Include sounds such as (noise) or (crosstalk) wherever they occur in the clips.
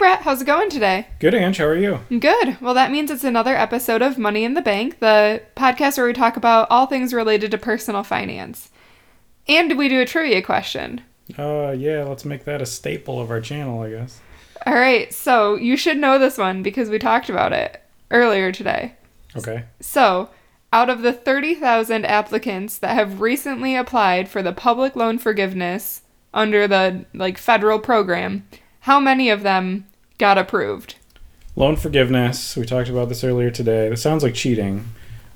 Brett, how's it going today? Good, Ange. How are you? Good. Well, that means it's another episode of Money in the Bank, the podcast where we talk about all things related to personal finance. And we do a trivia question. Uh, yeah, let's make that a staple of our channel, I guess. All right, so you should know this one because we talked about it earlier today. Okay. So, out of the 30,000 applicants that have recently applied for the public loan forgiveness under the like federal program, how many of them got approved? Loan forgiveness. We talked about this earlier today. This sounds like cheating.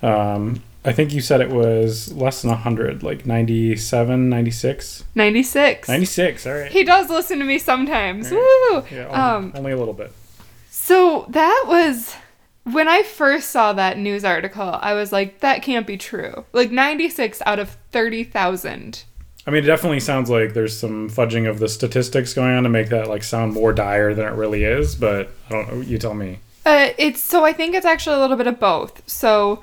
Um, I think you said it was less than 100, like 97, 96? 96. 96, all right. He does listen to me sometimes. All Woo! Yeah, only, Um, only a little bit. So that was when I first saw that news article, I was like, that can't be true. Like 96 out of 30,000. I mean, it definitely sounds like there's some fudging of the statistics going on to make that like sound more dire than it really is, but I don't know. You tell me. Uh, it's so I think it's actually a little bit of both. So,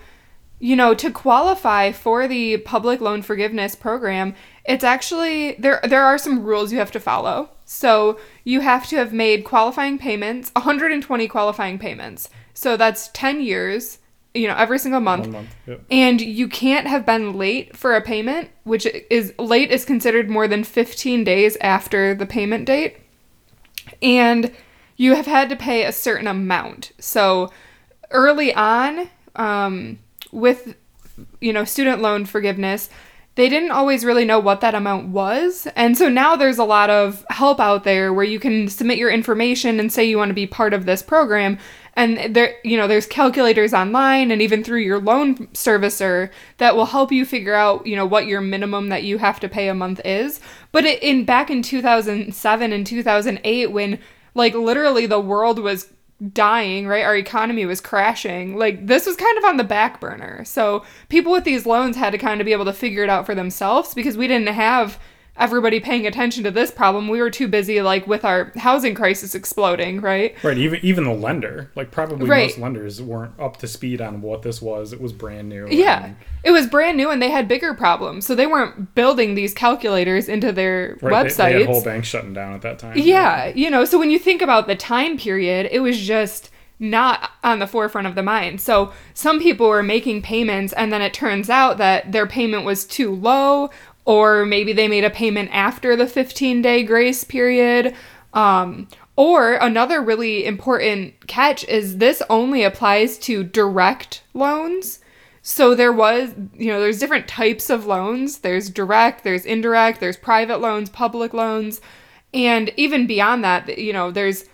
you know, to qualify for the public loan forgiveness program, it's actually there. There are some rules you have to follow. So you have to have made qualifying payments, 120 qualifying payments. So that's 10 years. You know, every single month. Month. Yep. And you can't have been late for a payment, which is late is considered more than 15 days after the payment date. And you have had to pay a certain amount. So early on, um, with you know student loan forgiveness, they didn't always really know what that amount was. And so now there's a lot of help out there where you can submit your information and say you want to be part of this program. And there, you know, there's calculators online and even through your loan servicer that will help you figure out, you know, what your minimum that you have to pay a month is. But it, in back in 2007 and 2008, when like literally the world was dying, right? Our economy was crashing. Like this was kind of on the back burner. So people with these loans had to kind of be able to figure it out for themselves because we didn't have everybody paying attention to this problem. We were too busy like with our housing crisis exploding, right? Right. Even even the lender, like probably Right. most lenders weren't up to speed on what this was. It was brand new. Yeah. and- It was brand new and they had bigger problems. So they weren't building these calculators into their Right, websites. They, they had whole banks shutting down at that time. Yeah, you know, so when you think about the time period, it was just not on the forefront of the mind. So some people were making payments and then it turns out that their payment was too low or maybe they made a payment after the 15 day grace period. Um, or another really important catch is this only applies to direct loans. So there was, you know, there's different types of loans. There's direct, there's indirect, there's private loans, public loans, and even beyond that, you know, there's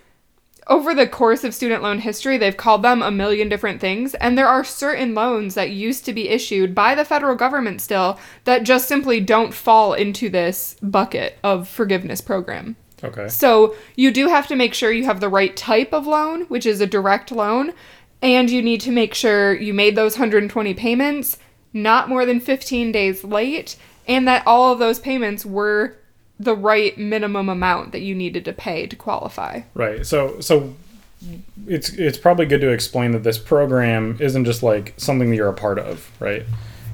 over the course of student loan history, they've called them a million different things, and there are certain loans that used to be issued by the federal government still that just simply don't fall into this bucket of forgiveness program. Okay. So you do have to make sure you have the right type of loan, which is a direct loan, and you need to make sure you made those 120 payments not more than 15 days late, and that all of those payments were the right minimum amount that you needed to pay to qualify. Right. So so it's it's probably good to explain that this program isn't just like something that you're a part of, right?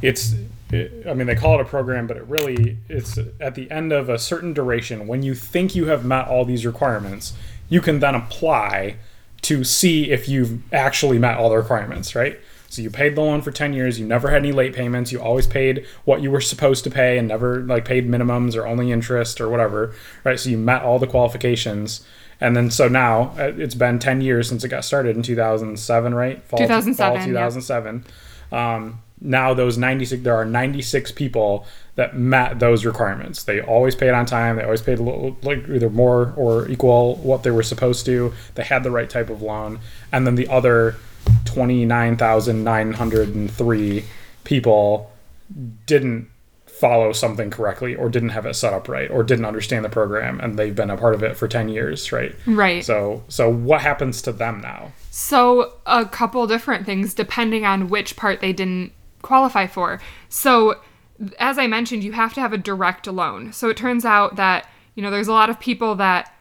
It's it, I mean they call it a program, but it really it's at the end of a certain duration when you think you have met all these requirements, you can then apply to see if you've actually met all the requirements, right? So you paid the loan for 10 years, you never had any late payments, you always paid what you were supposed to pay and never like paid minimums or only interest or whatever, right? So you met all the qualifications. And then so now uh, it's been 10 years since it got started in 2007, right? Fall, 2007, Fall yeah. 2007. Um, now those 96 there are 96 people that met those requirements. They always paid on time. They always paid a little, like either more or equal what they were supposed to. They had the right type of loan. And then the other 29,903 people didn't follow something correctly or didn't have it set up right or didn't understand the program and they've been a part of it for 10 years, right? Right. So so what happens to them now? So, a couple different things depending on which part they didn't qualify for. So, as I mentioned, you have to have a direct loan. So, it turns out that, you know, there's a lot of people that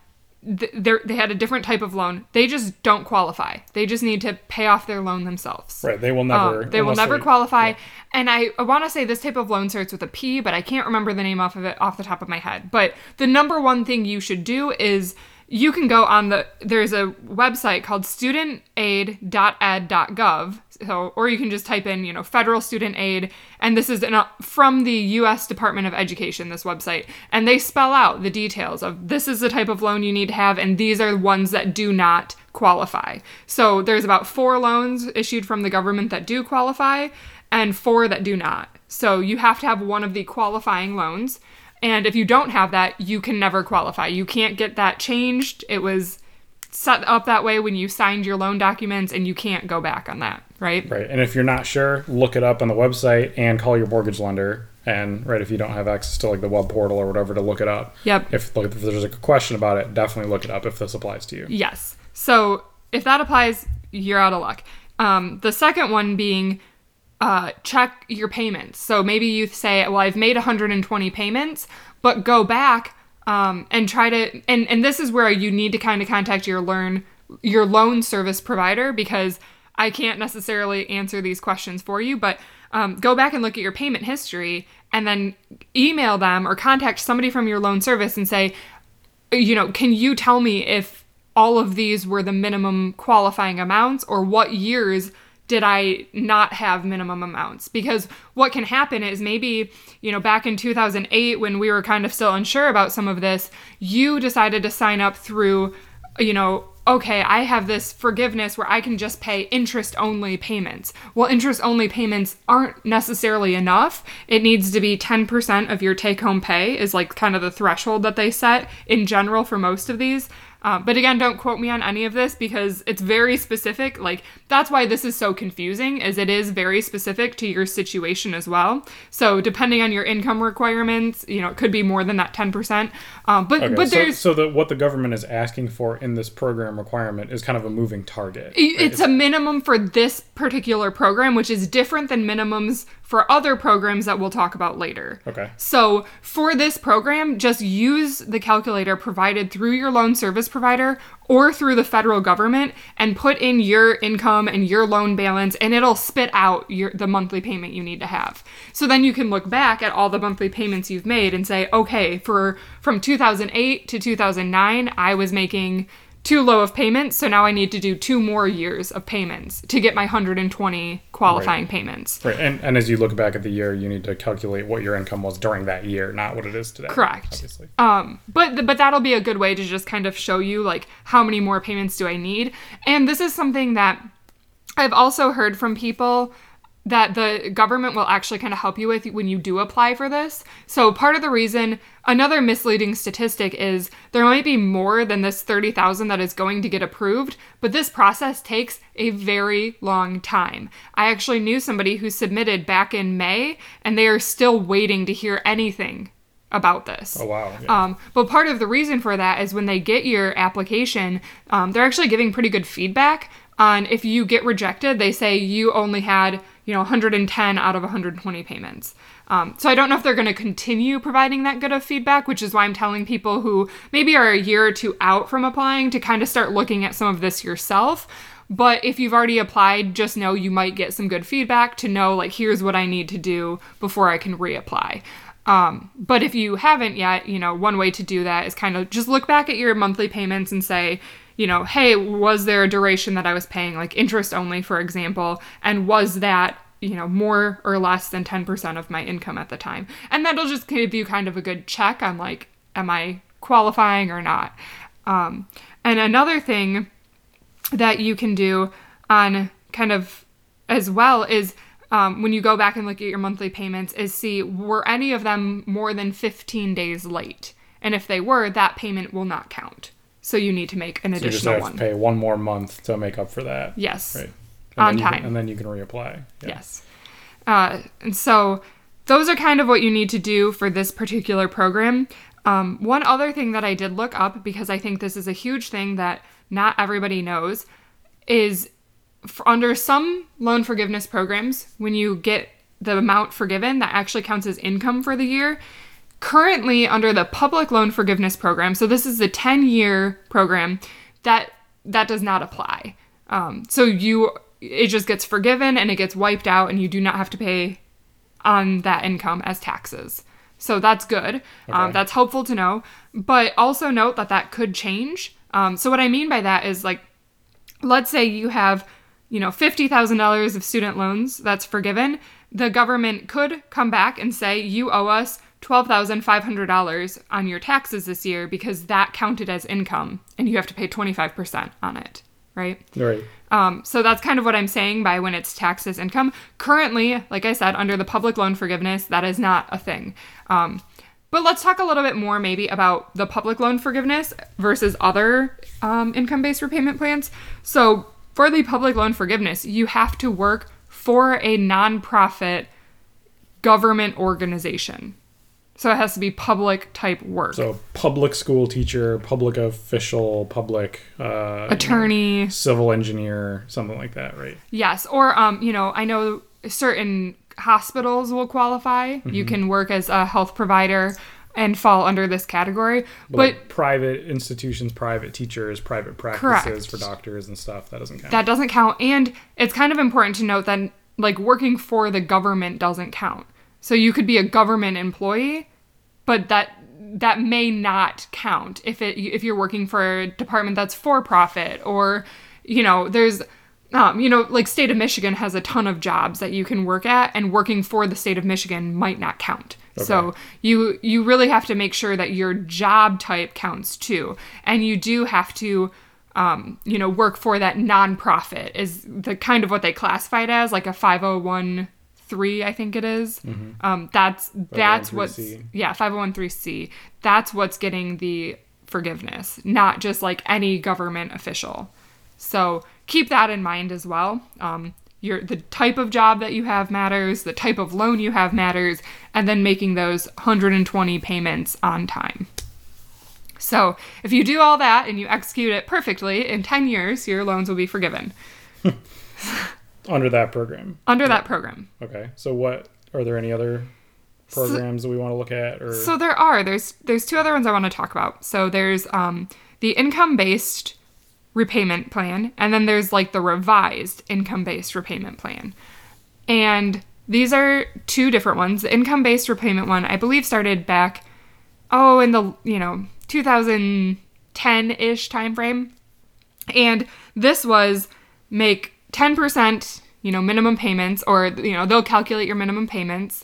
th- they're, they had a different type of loan. They just don't qualify. They just need to pay off their loan themselves. Right, they will Um, never they will never they- qualify. yeah. And I, I want to say this type of loan starts with a P, but I can't remember the name off of it off the top of my head. But the number one thing you should do is you can go on the there's a website called studentaid.ed.gov so or you can just type in you know federal student aid and this is an, uh, from the US Department of Education this website and they spell out the details of this is the type of loan you need to have and these are the ones that do not qualify so there's about four loans issued from the government that do qualify and four that do not so you have to have one of the qualifying loans and if you don't have that, you can never qualify. You can't get that changed. It was set up that way when you signed your loan documents and you can't go back on that, right? Right. And if you're not sure, look it up on the website and call your mortgage lender. And right, if you don't have access to like the web portal or whatever to look it up. Yep. If, like, if there's like a question about it, definitely look it up if this applies to you. Yes. So if that applies, you're out of luck. Um, the second one being uh, check your payments. So maybe you say, well, I've made 120 payments, but go back um, and try to, and, and this is where you need to kind of contact your learn your loan service provider because I can't necessarily answer these questions for you, but um, go back and look at your payment history and then email them or contact somebody from your loan service and say, you know, can you tell me if all of these were the minimum qualifying amounts or what years did I not have minimum amounts? Because what can happen is maybe, you know, back in 2008 when we were kind of still unsure about some of this, you decided to sign up through, you know, okay, I have this forgiveness where I can just pay interest only payments. Well, interest only payments aren't necessarily enough. It needs to be 10% of your take home pay, is like kind of the threshold that they set in general for most of these. Uh, but again, don't quote me on any of this because it's very specific. Like that's why this is so confusing, is it is very specific to your situation as well. So depending on your income requirements, you know, it could be more than that ten percent. Um, but Okay, but so, there's so the, what the government is asking for in this program requirement is kind of a moving target. right? it's a minimum for this particular program, which is different than minimums for other programs that we'll talk about later. Okay. So, for this program, just use the calculator provided through your loan service provider or through the federal government and put in your income and your loan balance and it'll spit out your the monthly payment you need to have. So then you can look back at all the monthly payments you've made and say, "Okay, for from 2008 to 2009, I was making too low of payments, so now I need to do two more years of payments to get my 120 qualifying Right. payments." Right, and, and as you look back at the year, you need to calculate what your income was during that year, not what it is today. Correct. Obviously. Um, but but that'll be a good way to just kind of show you like how many more payments do I need. And this is something that I've also heard from people that the government will actually kind of help you with when you do apply for this. So part of the reason another misleading statistic is there might be more than this 30,000 that is going to get approved, but this process takes a very long time. I actually knew somebody who submitted back in May and they are still waiting to hear anything about this. Oh wow. Yeah. Um, but part of the reason for that is when they get your application, um, they're actually giving pretty good feedback on if you get rejected. They say you only had you know 110 out of 120 payments. Um, so I don't know if they're going to continue providing that good of feedback, which is why I'm telling people who maybe are a year or two out from applying to kind of start looking at some of this yourself. But if you've already applied, just know you might get some good feedback to know, like, here's what I need to do before I can reapply. Um, but if you haven't yet, you know, one way to do that is kind of just look back at your monthly payments and say, you know, hey, was there a duration that I was paying, like interest only, for example, and was that, you know, more or less than 10% of my income at the time? And that'll just give you kind of a good check on, like, am I qualifying or not? Um, and another thing that you can do on kind of as well is um, when you go back and look at your monthly payments is see were any of them more than 15 days late and if they were that payment will not count so you need to make an so you just have one to pay one more month to make up for that. yes Right. On then you can- time. and then you can reapply. Yeah. Yes. Uh, and so those are kind of what you need to do for this particular program. Um, one other thing that I did look up because I think this is a huge thing that not everybody knows is under some loan forgiveness programs, when you get the amount forgiven, that actually counts as income for the year. Currently, under the public loan forgiveness program, so this is a 10 year program, that that does not apply. Um, so you it just gets forgiven and it gets wiped out, and you do not have to pay on that income as taxes. So that's good. Um, that's helpful to know. But also note that that could change. Um, so what I mean by that is like, let's say you have, you know, fifty thousand dollars of student loans that's forgiven. The government could come back and say you owe us twelve thousand five hundred dollars on your taxes this year because that counted as income, and you have to pay twenty five percent on it, right? Right. Um, so that's kind of what I'm saying by when it's taxed as income. Currently, like I said, under the public loan forgiveness, that is not a thing. Um, but let's talk a little bit more maybe about the public loan forgiveness versus other um, income based repayment plans. So, for the public loan forgiveness, you have to work for a nonprofit government organization. So, it has to be public type work. So public school teacher, public official, public uh, Attorney. civil engineer, something like that, right? Yes, or um, you know, I know certain hospitals will qualify. Mm-hmm. You can work as a health provider and fall under this category. But, like private institutions, private teachers, private practices Correct. for doctors and stuff, that doesn't count. that doesn't count and it's kind of important to note that like working for the government doesn't count. So you could be a government employee, but that that may not count if it if you're working for a department that's for profit or you know, there's um, you know, like state of Michigan has a ton of jobs that you can work at, and working for the state of Michigan might not count. So you you really have to make sure that your job type counts too, and you do have to, um, you know, work for that nonprofit is the kind of what they classify it as, like a five hundred one three, I think it is. Um, that's that's what's yeah five hundred one three C. That's what's getting the forgiveness, not just like any government official. So keep that in mind as well. Um, your the type of job that you have matters, the type of loan you have matters, and then making those 120 payments on time. So if you do all that and you execute it perfectly, in 10 years your loans will be forgiven (laughs) (laughs) Under that program. under that program. Okay. So what are there any other programs that we want to look at or So there are there's there's two other ones I want to talk about. So there's um, the income based repayment plan, and then there's like the revised income based repayment plan. And these are two different ones. The income based repayment one, I believe, started back oh in the you know 2010 ish time frame, and this was make 10% you know minimum payments, or you know they'll calculate your minimum payments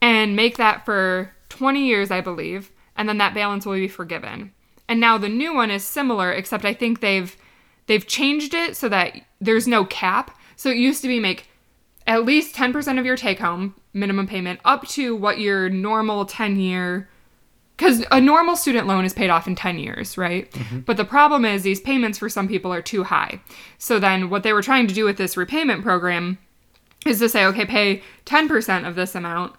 and make that for 20 years, I believe, and then that balance will be forgiven. And now the new one is similar, except I think they've they've changed it so that there's no cap. So it used to be make at least 10% of your take home minimum payment up to what your normal 10 year because a normal student loan is paid off in 10 years, right? Mm-hmm. But the problem is these payments for some people are too high. So then what they were trying to do with this repayment program is to say, okay, pay 10% of this amount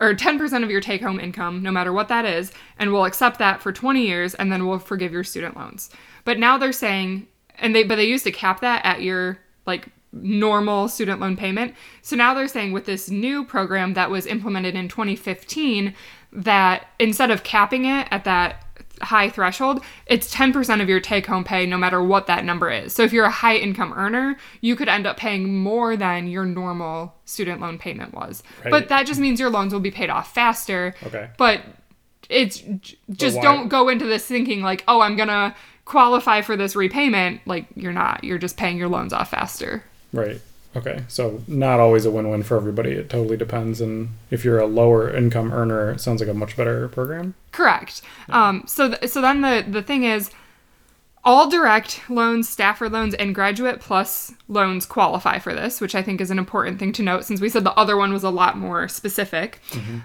or 10% of your take home income, no matter what that is, and we'll accept that for 20 years and then we'll forgive your student loans. But now they're saying, and they, but they used to cap that at your like normal student loan payment. So now they're saying with this new program that was implemented in 2015, that instead of capping it at that high threshold, it's 10% of your take home pay no matter what that number is. So if you're a high income earner, you could end up paying more than your normal student loan payment was. Right. But that just means your loans will be paid off faster. Okay. But it's just why- don't go into this thinking like, "Oh, I'm going to qualify for this repayment." Like you're not. You're just paying your loans off faster. Right. Okay. So not always a win-win for everybody. It totally depends. And if you're a lower income earner, it sounds like a much better program. Correct. Um, so, th- so then the the thing is, all direct loans, Stafford loans, and Graduate Plus loans qualify for this, which I think is an important thing to note since we said the other one was a lot more specific.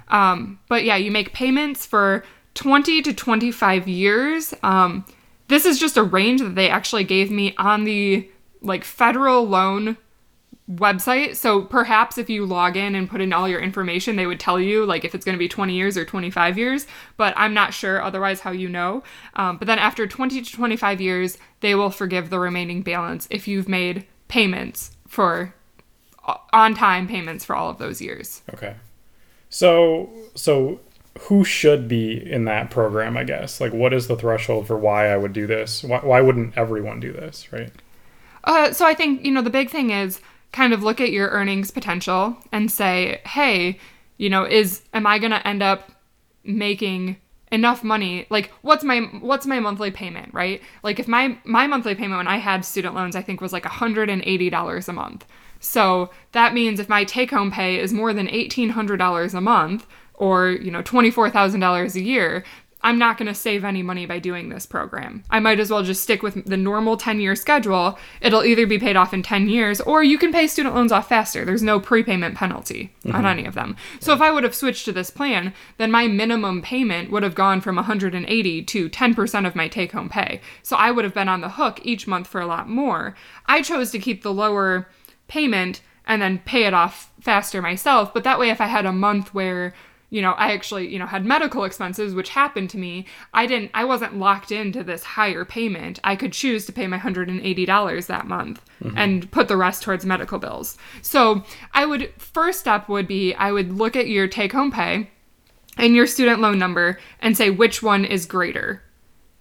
Um, but yeah, you make payments for 20 to 25 years. Um, this is just a range that they actually gave me on the like federal loan website. So perhaps if you log in and put in all your information, they would tell you like if it's going to be 20 years or 25 years. But I'm not sure otherwise how you know. Um, but then after 20 to 25 years, they will forgive the remaining balance if you've made payments for on time payments for all of those years. Okay. So so who should be in that program, I guess? Like what is the threshold for why I would do this? Why, why wouldn't everyone do this, right? Uh, so I think you know the big thing is kind of look at your earnings potential and say, hey, you know, is am I going to end up making enough money? Like what's my what's my monthly payment right? Like if my my monthly payment when i had student loans i think was like $180 a month. So that means if my take home pay is more than $1800 a month or you know $24000 a year I'm not going to save any money by doing this program. I might as well just stick with the normal 10 year schedule. It'll either be paid off in 10 years or you can pay student loans off faster. There's no prepayment penalty on mm-hmm. any of them. So if I would have switched to this plan, then my minimum payment would have gone from 180 to 10% of my take home pay. So I would have been on the hook each month for a lot more. I chose to keep the lower payment and then pay it off faster myself. But that way, if I had a month where you know, I actually, you know, had medical expenses, which happened to me. I didn't, I wasn't locked into this higher payment. I could choose to pay my $180 that month mm-hmm. and put the rest towards medical bills. So I would, first step would be I would look at your take home pay and your student loan number and say which one is greater.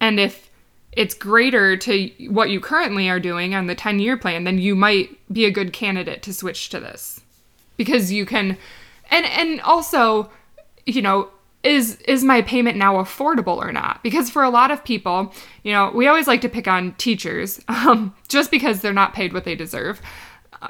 And if it's greater to what you currently are doing on the 10 year plan, then you might be a good candidate to switch to this because you can, and, and also, you know is is my payment now affordable or not? Because for a lot of people you know we always like to pick on teachers (laughs) um, just because they're not paid what they deserve.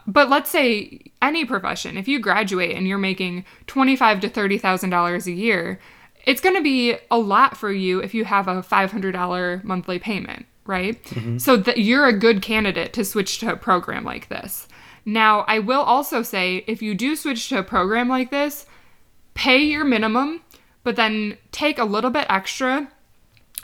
But let's say any profession if you graduate and you're making 25 to 30 thousand dollars a year it's going to be a lot for you if you have a $500 monthly payment right? So that you're a good candidate to switch to a program like this. Now i will also say if you do switch to a program like this pay your minimum, but then take a little bit extra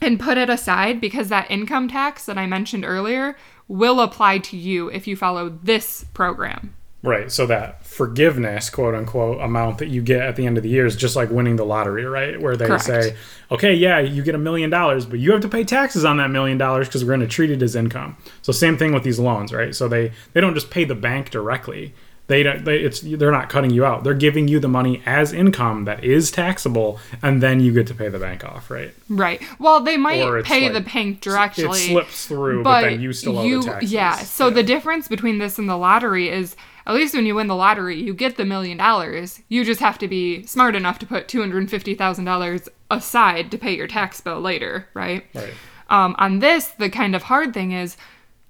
and put it aside because that income tax that I mentioned earlier will apply to you if you follow this program. Right. So that forgiveness, quote unquote, amount that you get at the end of the year is just like winning the lottery, right? Where they Correct. say, okay, yeah, you get a million dollars, but you have to pay taxes on that million dollars because we're going to treat it as income. So same thing with these loans, right? So they they don't just pay the bank directly. They don't. They, it's they're not cutting you out. They're giving you the money as income that is taxable, and then you get to pay the bank off, right? Right. Well, they might pay like- the bank directly. It slips through, but, then you still owe the taxes. Yeah. So the difference between this and the lottery is at least when you win the lottery, you get the million dollars. You just have to be smart enough to put two hundred fifty thousand dollars aside to pay your tax bill later, right? right. Um, on this, the kind of hard thing is,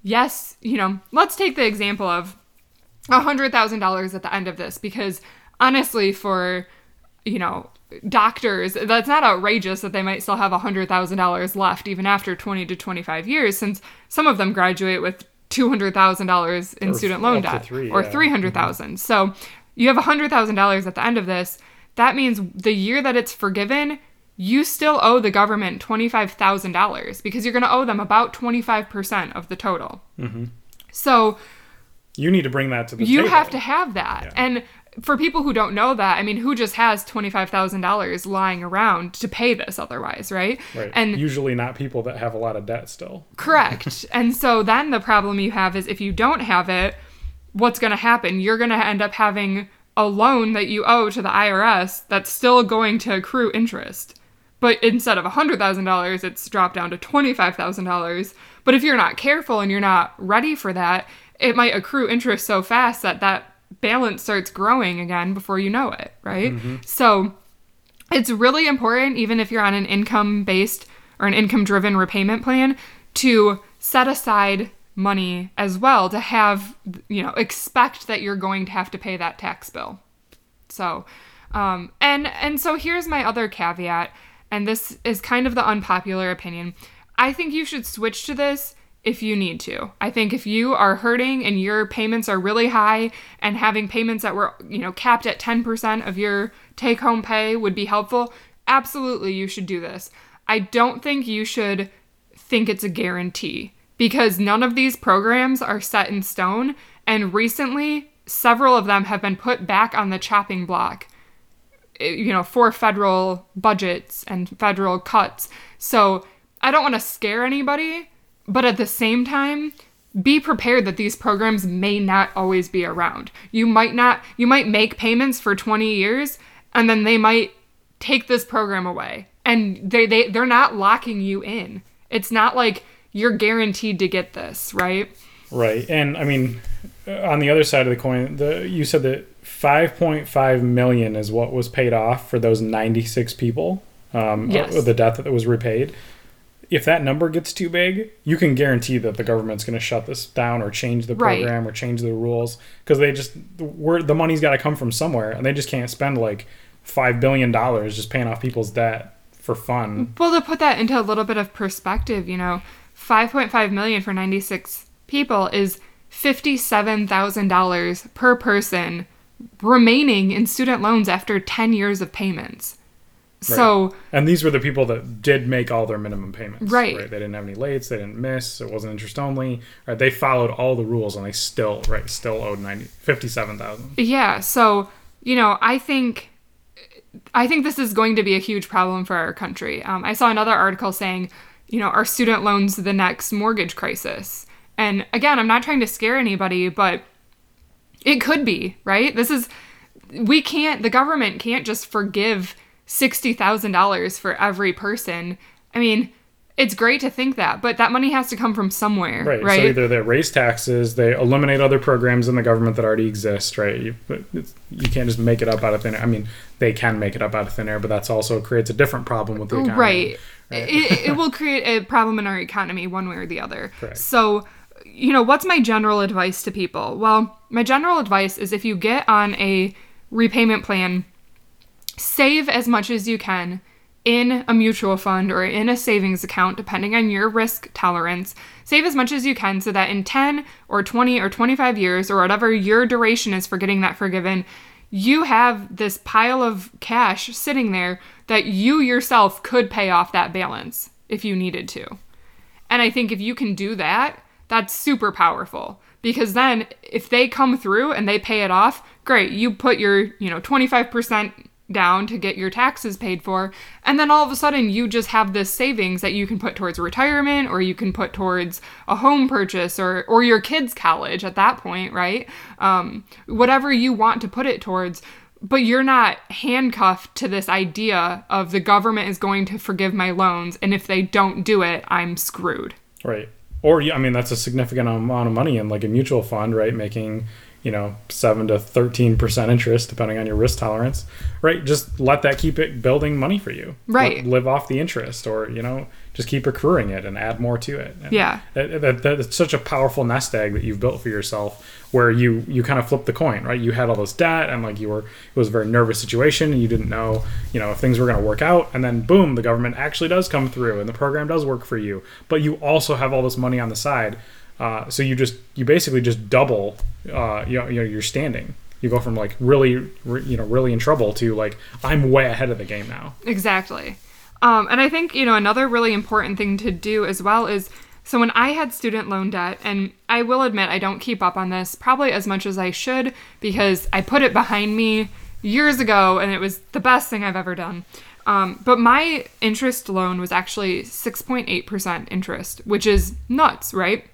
yes, you know, let's take the example of a hundred thousand dollars at the end of this because honestly, for you know doctors, that's not outrageous that they might still have a hundred thousand dollars left even after twenty to twenty five years, since some of them graduate with two hundred thousand dollars in Or student loan debt three, or yeah. three hundred mm-hmm. thousand. So you have a hundred thousand dollars at the end of this. That means the year that it's forgiven, you still owe the government $25,000 because you're going to owe them about 25% of the total. Mm-hmm. So You need to bring that to the you table. have to have that. Yeah. And for people who don't know that, I mean, who just has $25,000 lying around to pay this otherwise, right? Right. And usually not people that have a lot of debt still. Correct. (laughs) and so then the problem you have is if you don't have it, what's going to happen? You're going to end up having a loan that you owe to the IRS that's still going to accrue interest. But instead of $100,000, it's dropped down to $25,000. But if you're not careful and you're not ready for that, it might accrue interest so fast that that balance starts growing again before you know it, right? So it's really important, even if you're on an income based or an income driven repayment plan, to set aside money as well to have, you know, expect that you're going to have to pay that tax bill. So, um, and and so here's my other caveat, and this is kind of the unpopular opinion. I think you should switch to this if you need to. I think if you are hurting and your payments are really high and having payments that were, you know, capped at 10% of your take home pay would be helpful, absolutely you should do this. I don't think you should think it's a guarantee because none of these programs are set in stone and recently several of them have been put back on the chopping block eh, you know for federal budgets and federal cuts so i don't want to scare anybody but at the same time be prepared that these programs may not always be around you might not you might make payments for 20 years and then they might take this program away and they, they they're not locking you in it's not like you're guaranteed to get this right Right. And I mean, uh, on the other side of the coin, the you said that 5.5 million is what was paid off for those 96 people. um, Yes. of the debt that was repaid. If that number gets too big, you can guarantee that the government's going to shut this down or change the Right. program or change the rules because they just we're, the money's got to come from somewhere, and they just can't spend like five billion dollars just paying off people's debt for fun. Well, to put that into a little bit of perspective, you know, 5.5 million for 96 people is $57,000 per person remaining in student loans after 10 years of payments. So, And these were the people that did make all their minimum payments. Right. They didn't have any lates. They didn't miss. It wasn't interest only. Right. They followed all the rules, and they still right still owed 90, 57,000. yeah, so, you know, I think I think this is going to be a huge problem for our country. Um, I saw another article saying, you know, our student loans the next mortgage crisis? And again, I'm not trying to scare anybody, but it could be, right? This is, we can't, the government can't just forgive $60,000 for every person. I mean, it's great to think that, but that money has to come from somewhere, Right. right? So either they raise taxes, they eliminate other programs in the government that already exist. Right. You, you can't just make it up out of thin air. I mean, they can make it up out of thin air, but that's also creates a different problem with the economy. Right. It, it will create a problem in our economy one way or the other. Correct. So, you know, what's my general advice to people? Well, my general advice is if you get on a repayment plan, save as much as you can in a mutual fund or in a savings account, depending on your risk tolerance. Save as much as you can so that in 10 or 20 or 25 years or whatever your duration is for getting that forgiven, you have this pile of cash sitting there that you yourself could pay off that balance if you needed to. And I think if you can do that, that's super powerful because then if they come through and they pay it off, great. You put your, you know, 25% down to get your taxes paid for, and then all of a sudden you just have this savings that you can put towards retirement or you can put towards a home purchase or or your kids' college at that point, right? Um, whatever you want to put it towards. But you're not handcuffed to this idea of the government is going to forgive my loans, and if they don't do it, I'm screwed. Right. Or I mean that's a significant amount of money in like a mutual fund, right? Making you know seven to thirteen percent interest depending on your risk tolerance, right? Just let that keep it building money for you, Right. Let- live off the interest, or you know just keep accruing it and add more to it. And Yeah. that, that, that's such a powerful nest egg that you've built for yourself, where you you kind of flip the coin, right? You had all this debt and like you were it was a very nervous situation, and you didn't know you know if things were going to work out, and then boom, the government actually does come through, and the program does work for you, but you also have all this money on the side, uh, so you just you basically just double uh, you know, you know your standing. You go from like really re- you know really in trouble to like I'm way ahead of the game now. Exactly. Um, and I think, you know, another really important thing to do as well is so when I had student loan debt, and I will admit I don't keep up on this probably as much as I should because I put it behind me years ago and it was the best thing I've ever done. Um, but my interest loan was actually 6.8% interest, which is nuts, right?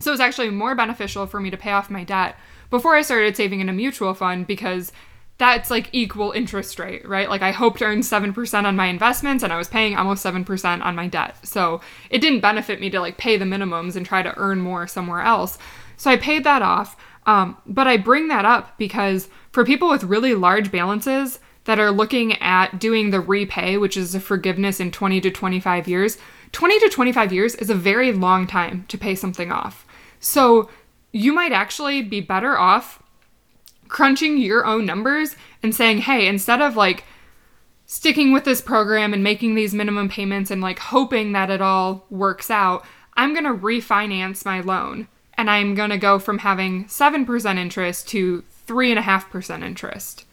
So it was actually more beneficial for me to pay off my debt before I started saving in a mutual fund because that's like equal interest rate, right? Like I hoped to earn 7% on my investments and I was paying almost 7% on my debt. So it didn't benefit me to like pay the minimums and try to earn more somewhere else. So I paid that off. Um, but I bring that up because for people with really large balances that are looking at doing the repay, which is a forgiveness in 20 to 25 years, 20 to 25 years is a very long time to pay something off. So you might actually be better off crunching your own numbers and saying, hey, instead of like sticking with this program and making these minimum payments and like hoping that it all works out, I'm going to refinance my loan and I'm going to go from having 7% interest to 3.5% interest.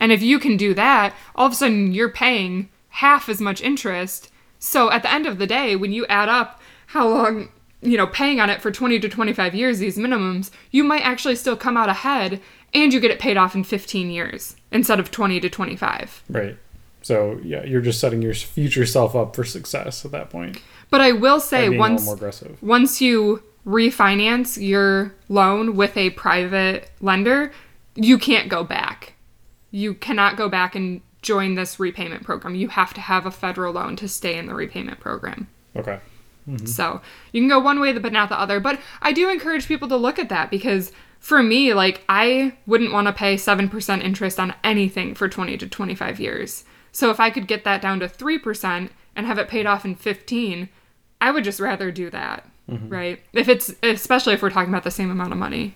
And if you can do that, all of a sudden you're paying half as much interest. So at the end of the day, when you add up how long, you know, paying on it for 20 to 25 years, these minimums, you might actually still come out ahead and you get it paid off in 15 years instead of 20 to 25. Right. So yeah, you're just setting your future self up for success at that point. But I will say once more aggressive. once you refinance your loan with a private lender, you can't go back. You cannot go back and join this repayment program. You have to have a federal loan to stay in the repayment program. Okay. Mm-hmm. So you can go one way but not the other. But I do encourage people to look at that because for me, like I wouldn't want to pay 7% interest on anything for 20 to 25 years. So if I could get that down to 3% and have it paid off in 15, I would just rather do that, mm-hmm. right? If it's especially if we're talking about the same amount of money.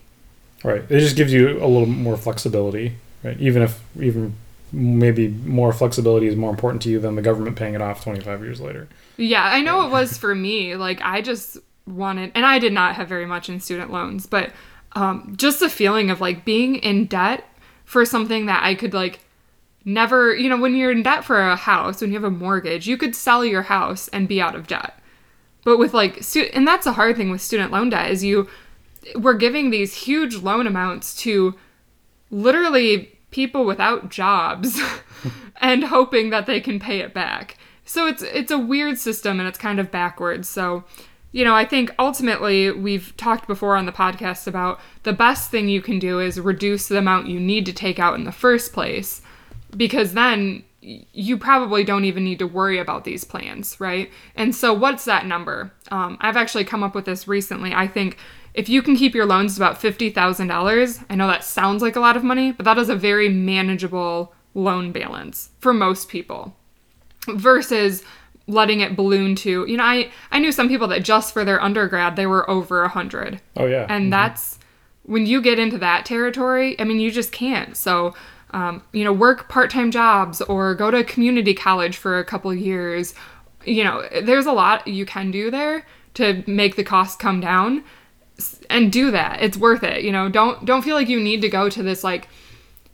Right. It just gives you a little more flexibility, right? Even if even maybe more flexibility is more important to you than the government paying it off 25 years later. Yeah, I know it was (laughs) for me. Like I just wanted, and I did not have very much in student loans, but um, just the feeling of like being in debt for something that I could like never, you know, when you're in debt for a house, when you have a mortgage, you could sell your house and be out of debt. But with like, stu- and that's a hard thing with student loan debt is you, we're giving these huge loan amounts to literally people without jobs (laughs) and hoping that they can pay it back. So it's it's a weird system and it's kind of backwards. So, you know, I think ultimately we've talked before on the podcast about the best thing you can do is reduce the amount you need to take out in the first place because then you probably don't even need to worry about these plans, right? And so, what's that number? Um, I've actually come up with this recently. I think if you can keep your loans about $50,000, I know that sounds like a lot of money, but that is a very manageable loan balance for most people versus letting it balloon to, you know, I, I knew some people that just for their undergrad, they were over a 100 Oh yeah. and that's when you get into that territory i mean you just can't. So um, you know work part-time jobs or go to community college for a couple years you know there's a lot you can do there to make the cost come down and do that it's worth it you know don't don't feel like you need to go to this like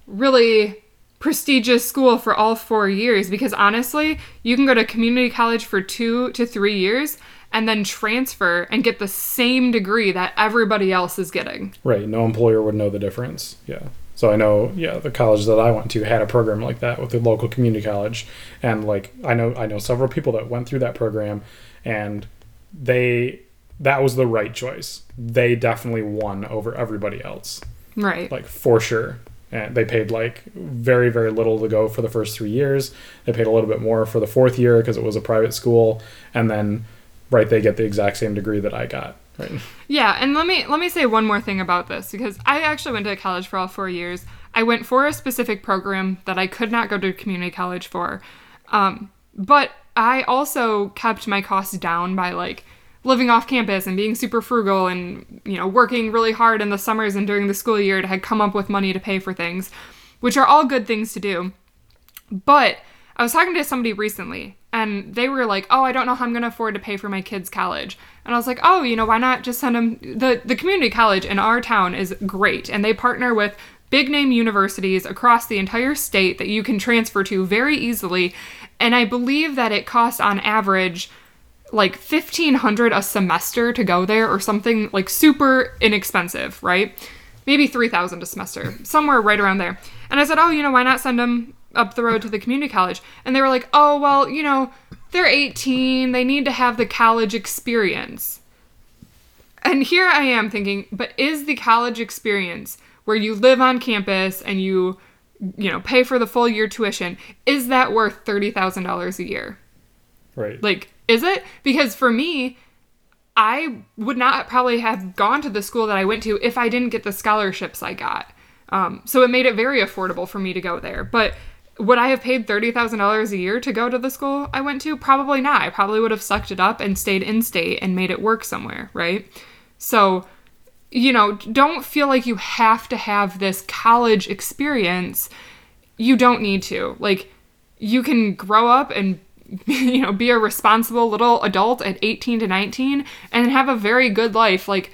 really prestigious school for all four years because honestly, you can go to community college for two to three years and then transfer and get the same degree that everybody else is getting. Right. No employer would know the difference. Yeah. So I know, yeah, the college that I went to had a program like that with the local community college, and like I know, I know several people that went through that program, and they that was the right choice. They definitely won over everybody else, Right. like for sure. And they paid like very very little to go for the first three years. They paid a little bit more for the fourth year because it was a private school, and then right they get the exact same degree that I got. Right. Yeah, and let me let me say one more thing about this because I actually went to college for all 4 years. I went for a specific program that I could not go to community college for. Um, but I also kept my costs down by like living off campus and being super frugal and you know working really hard in the summers and during the school year to come up with money to pay for things, which are all good things to do. But I was talking to somebody recently and they were like, "Oh, I don't know how I'm going to afford to pay for my kids' college." And I was like, "Oh, you know, why not just send them the the community college in our town is great and they partner with big name universities across the entire state that you can transfer to very easily. And I believe that it costs on average like 1500 a semester to go there or something like super inexpensive, right? Maybe 3000 a semester, somewhere right around there. And I said, "Oh, you know, why not send them up the road to the community college?" And they were like, "Oh, well, you know, they're 18, they need to have the college experience." And here I am thinking, but is the college experience where you live on campus and you you know, pay for the full year tuition, is that worth $30,000 a year? Right. Like, is it? Because for me, I would not probably have gone to the school that I went to if I didn't get the scholarships I got. Um, so it made it very affordable for me to go there. But would I have paid $30,000 a year to go to the school I went to? Probably not. I probably would have sucked it up and stayed in state and made it work somewhere, right? So, you know, don't feel like you have to have this college experience. You don't need to. Like, you can grow up and (laughs) you know be a responsible little adult at 18 to 19 and have a very good life like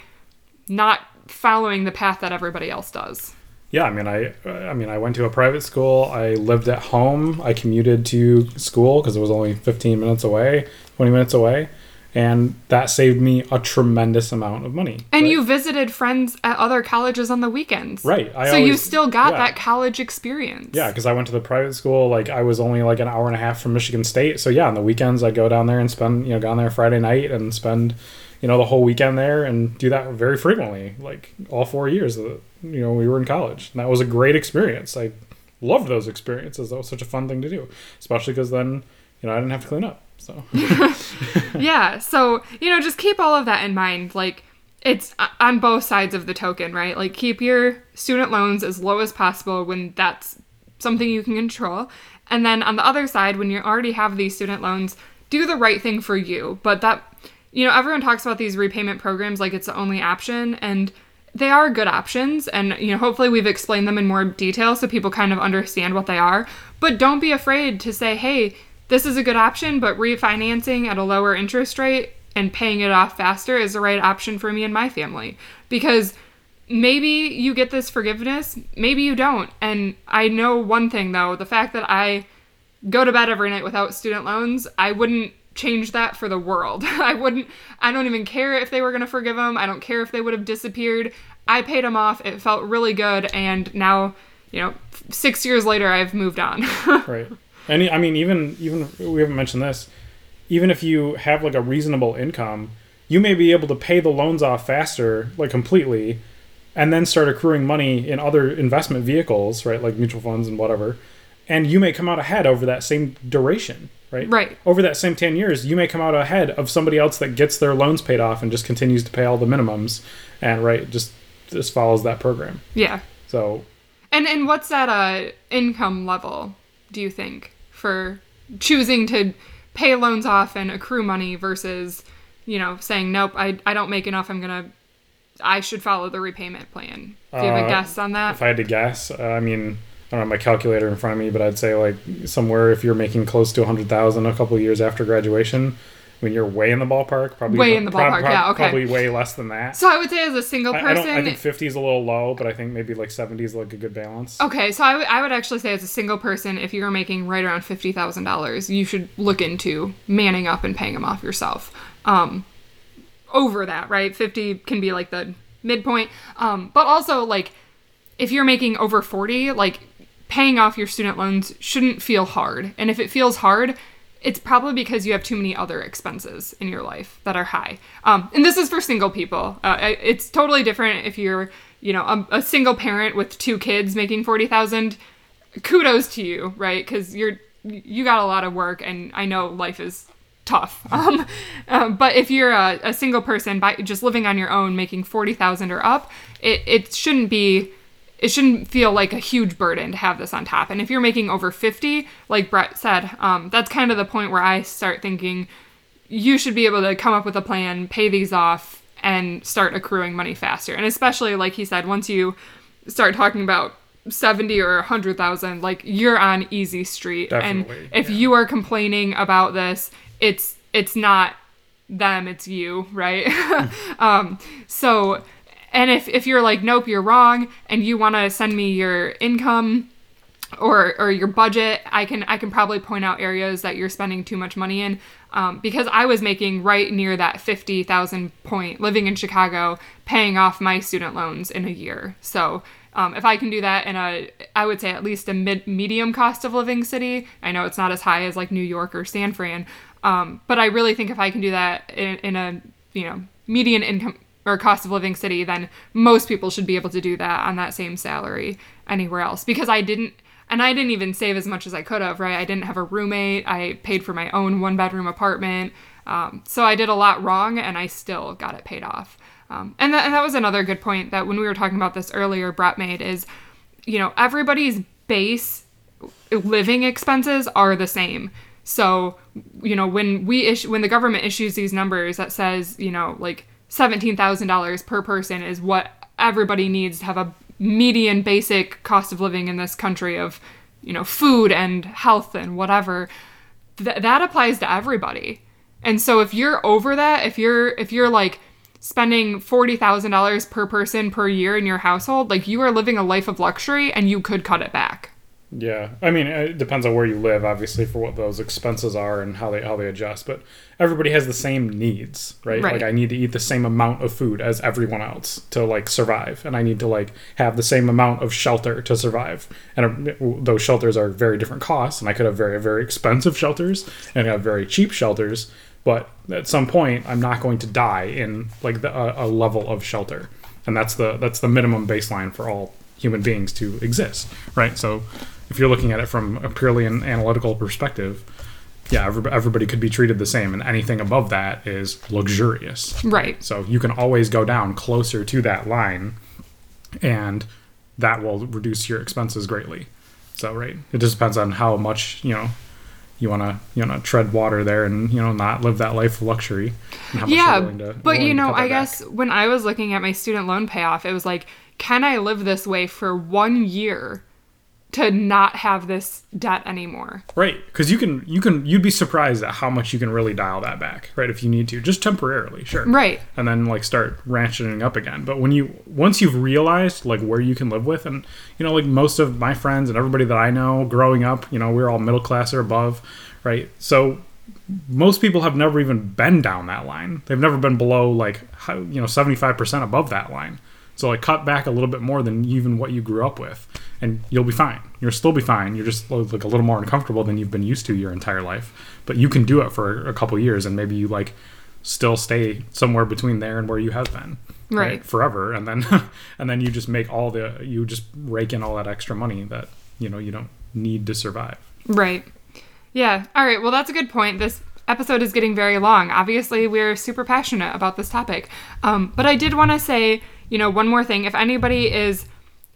not following the path that everybody else does Yeah, I mean, I, I mean, I went to a private school. I lived at home. I commuted to school because it was only 15 minutes away, 20 minutes away, and that saved me a tremendous amount of money. and right? you visited friends at other colleges on the weekends Right, I so you still got yeah. that college experience yeah, because I went to the private school. Like I was only like an hour and a half from Michigan State. So yeah, on the weekends I'd go down there and spend, you know, go down there Friday night and spend, you know, the whole weekend there and do that very frequently, like all four years that you know we were in college. And that was a great experience. I loved those experiences. That was such a fun thing to do, especially because then you know I didn't have to clean up. So (laughs) yeah so you know just keep all of that in mind like it's uh, on both sides of the token right like keep your student loans as low as possible when that's something you can control And then on the other side, when you already have these student loans, do the right thing for you. But that, you know, everyone talks about these repayment programs like it's the only option. And they are good options. And, you know, hopefully we've explained them in more detail so people kind of understand what they are. But don't be afraid to say, hey, this is a good option, but refinancing at a lower interest rate and paying it off faster is the right option for me and my family. Because maybe you get this forgiveness, maybe you don't. And I know one thing though the fact that I go to bed every night without student loans, I wouldn't change that for the world. (laughs) I wouldn't, I don't even care if they were going to forgive them. I don't care if they would have disappeared. I paid them off. It felt really good. And now, you know, six years later, I've moved on. (laughs) right. And I mean, even, even, we haven't mentioned this, even if you have like a reasonable income, you may be able to pay the loans off faster, like completely, and then start accruing money in other investment vehicles, right, like mutual funds and whatever, and you may come out ahead over that same duration, right? Right. Over that same 10 years, you may come out ahead of somebody else that gets their loans paid off and just continues to pay all the minimums and right, just just follows that program. Yeah. So, and and what's that uh income level do you think for choosing to pay loans off and accrue money versus, you know, saying nope, I I don't make enough, I'm going to I should follow the repayment plan. Do you have a Uh, guess on that? if I had to guess, uh, I mean, I don't have my calculator in front of me, but I'd say like somewhere if you're making close to 100,000 a couple of years after graduation, when you're way in the ballpark, probably Way in the ballpark, prob- yeah, okay. Probably way less than that. So I would say as a single I, I person, don't. I think 50 is a little low, but I think maybe like 70 is like a good balance. Okay, so I would- would actually say as a single person, if you're making right around fifty thousand dollars, you should look into manning up and paying them off yourself. Um, over that, right? Fifty can be like the midpoint. Um, but also like if you're making over forty, like paying off your student loans shouldn't feel hard. And if it feels hard, it's probably because you have too many other expenses in your life that are high. Um, and this is for single people. Uh, it's totally different if you're, you know, a, a single parent with two kids making forty thousand. Kudos to you, right? Because you're you got a lot of work, and I know life is tough. (laughs) Um, um, but if you're a, a single person by just living on your own, making forty thousand or up, it it shouldn't be it shouldn't feel like a huge burden to have this on top. And if you're making over 50, like Brett said, um, that's kind of the point where I start thinking you should be able to come up with a plan, pay these off, and start accruing money faster. And especially, like he said, once you start talking about 70 or 100,000, like you're on easy street. Definitely, and if you are complaining about this, it's it's not them, it's you, right? (laughs) um, so and if, if you're like, nope, you're wrong, and you want to send me your income or or your budget, I can I can probably point out areas that you're spending too much money in. Um, because I was making right near that fifty thousand point living in Chicago, paying off my student loans in a year. So um, if I can do that in a, I would say at least a mid medium cost of living city. I know it's not as high as like New York or San Fran, um, but I really think if I can do that in, in a you know median income or cost of living city, then most people should be able to do that on that same salary anywhere else. Because I didn't, and I didn't even save as much as I could have, right? I didn't have a roommate. I paid for my own one bedroom apartment. Um, so I did a lot wrong and I still got it paid off. Um, and, and that was another good point that when we were talking about this earlier, Brett made is, you know, everybody's base living expenses are the same. So, you know, when we issue, when the government issues these numbers that says, you know, like $17,000 per person is what everybody needs to have a median basic cost of living in this country of, you know, food and health and whatever. Th- that applies to everybody. And so if you're over that, if you're if you're like spending $40,000 per person per year in your household, like you are living a life of luxury and you could cut it back. Yeah, I mean, it depends on where you live, obviously, for what those expenses are and how they how they adjust. But everybody has the same needs, right? Right. Like, I need to eat the same amount of food as everyone else to like survive, and I need to like have the same amount of shelter to survive. And uh, those shelters are very different costs, and I could have very very expensive shelters and have very cheap shelters. But at some point, I'm not going to die in like the, a, a level of shelter, and that's the that's the minimum baseline for all human beings to exist, right? So if you're looking at it from a purely an analytical perspective, yeah, everybody could be treated the same, and anything above that is luxurious. Right. So you can always go down closer to that line, and that will reduce your expenses greatly. So right, it just depends on how much you know you want to you know tread water there and you know not live that life of luxury. yeah, to, but you know, I guess back. when I was looking at my student loan payoff, it was like, can I live this way for one year? To not have this debt anymore. Right, because you can you can you'd be surprised at how much you can really dial that back, right? If you need to, just temporarily, sure. Right. And then like start ratcheting up again. But when you once you've realized like where you can live with, and you know like most of my friends and everybody that I know growing up, you know we are all middle class or above, right? So most people have never even been down that line. They've never been below like you know seventy five percent above that line. So like cut back a little bit more than even what you grew up with and you'll be fine. You'll still be fine. You're just like a little more uncomfortable than you've been used to your entire life. But you can do it for a couple years, and maybe you like still stay somewhere between there and where you have been, right? right? Forever, and then (laughs) and then you just make all the you just rake in all that extra money that you know you don't need to survive. Right. Yeah. All right. Well, that's a good point. This episode is getting very long. Obviously, we're super passionate about this topic. Um, but I did want to say, you know, one more thing. If anybody is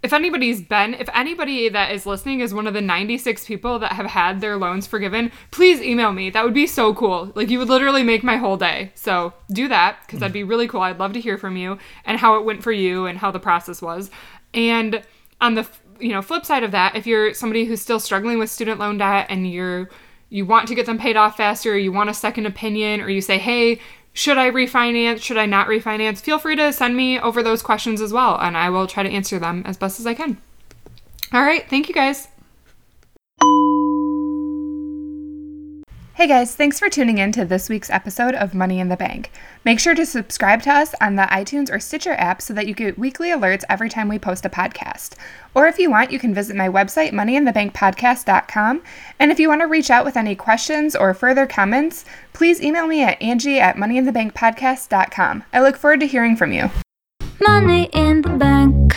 if anybody's been, if anybody that is listening is one of the 96 people that have had their loans forgiven, please email me. That would be so cool. Like, you would literally make my whole day. So do that because that'd be really cool. I'd love to hear from you and how it went for you and how the process was. And on the you know flip side of that, if you're somebody who's still struggling with student loan debt and you're you want to get them paid off faster, you want a second opinion, or you say, hey, should I refinance? Should I not refinance? Feel free to send me over those questions as well, and I will try to answer them as best as I can. All right, thank you guys. Hey guys, thanks for tuning in to this week's episode of Money in the Bank. Make sure to subscribe to us on the iTunes or Stitcher app so that you get weekly alerts every time we post a podcast. Or if you want, you can visit my website, moneyinthebankpodcast.com. And if you want to reach out with any questions or further comments, please email me at angie at moneyinthebankpodcast.com. I look forward to hearing from you. Money in the Bank.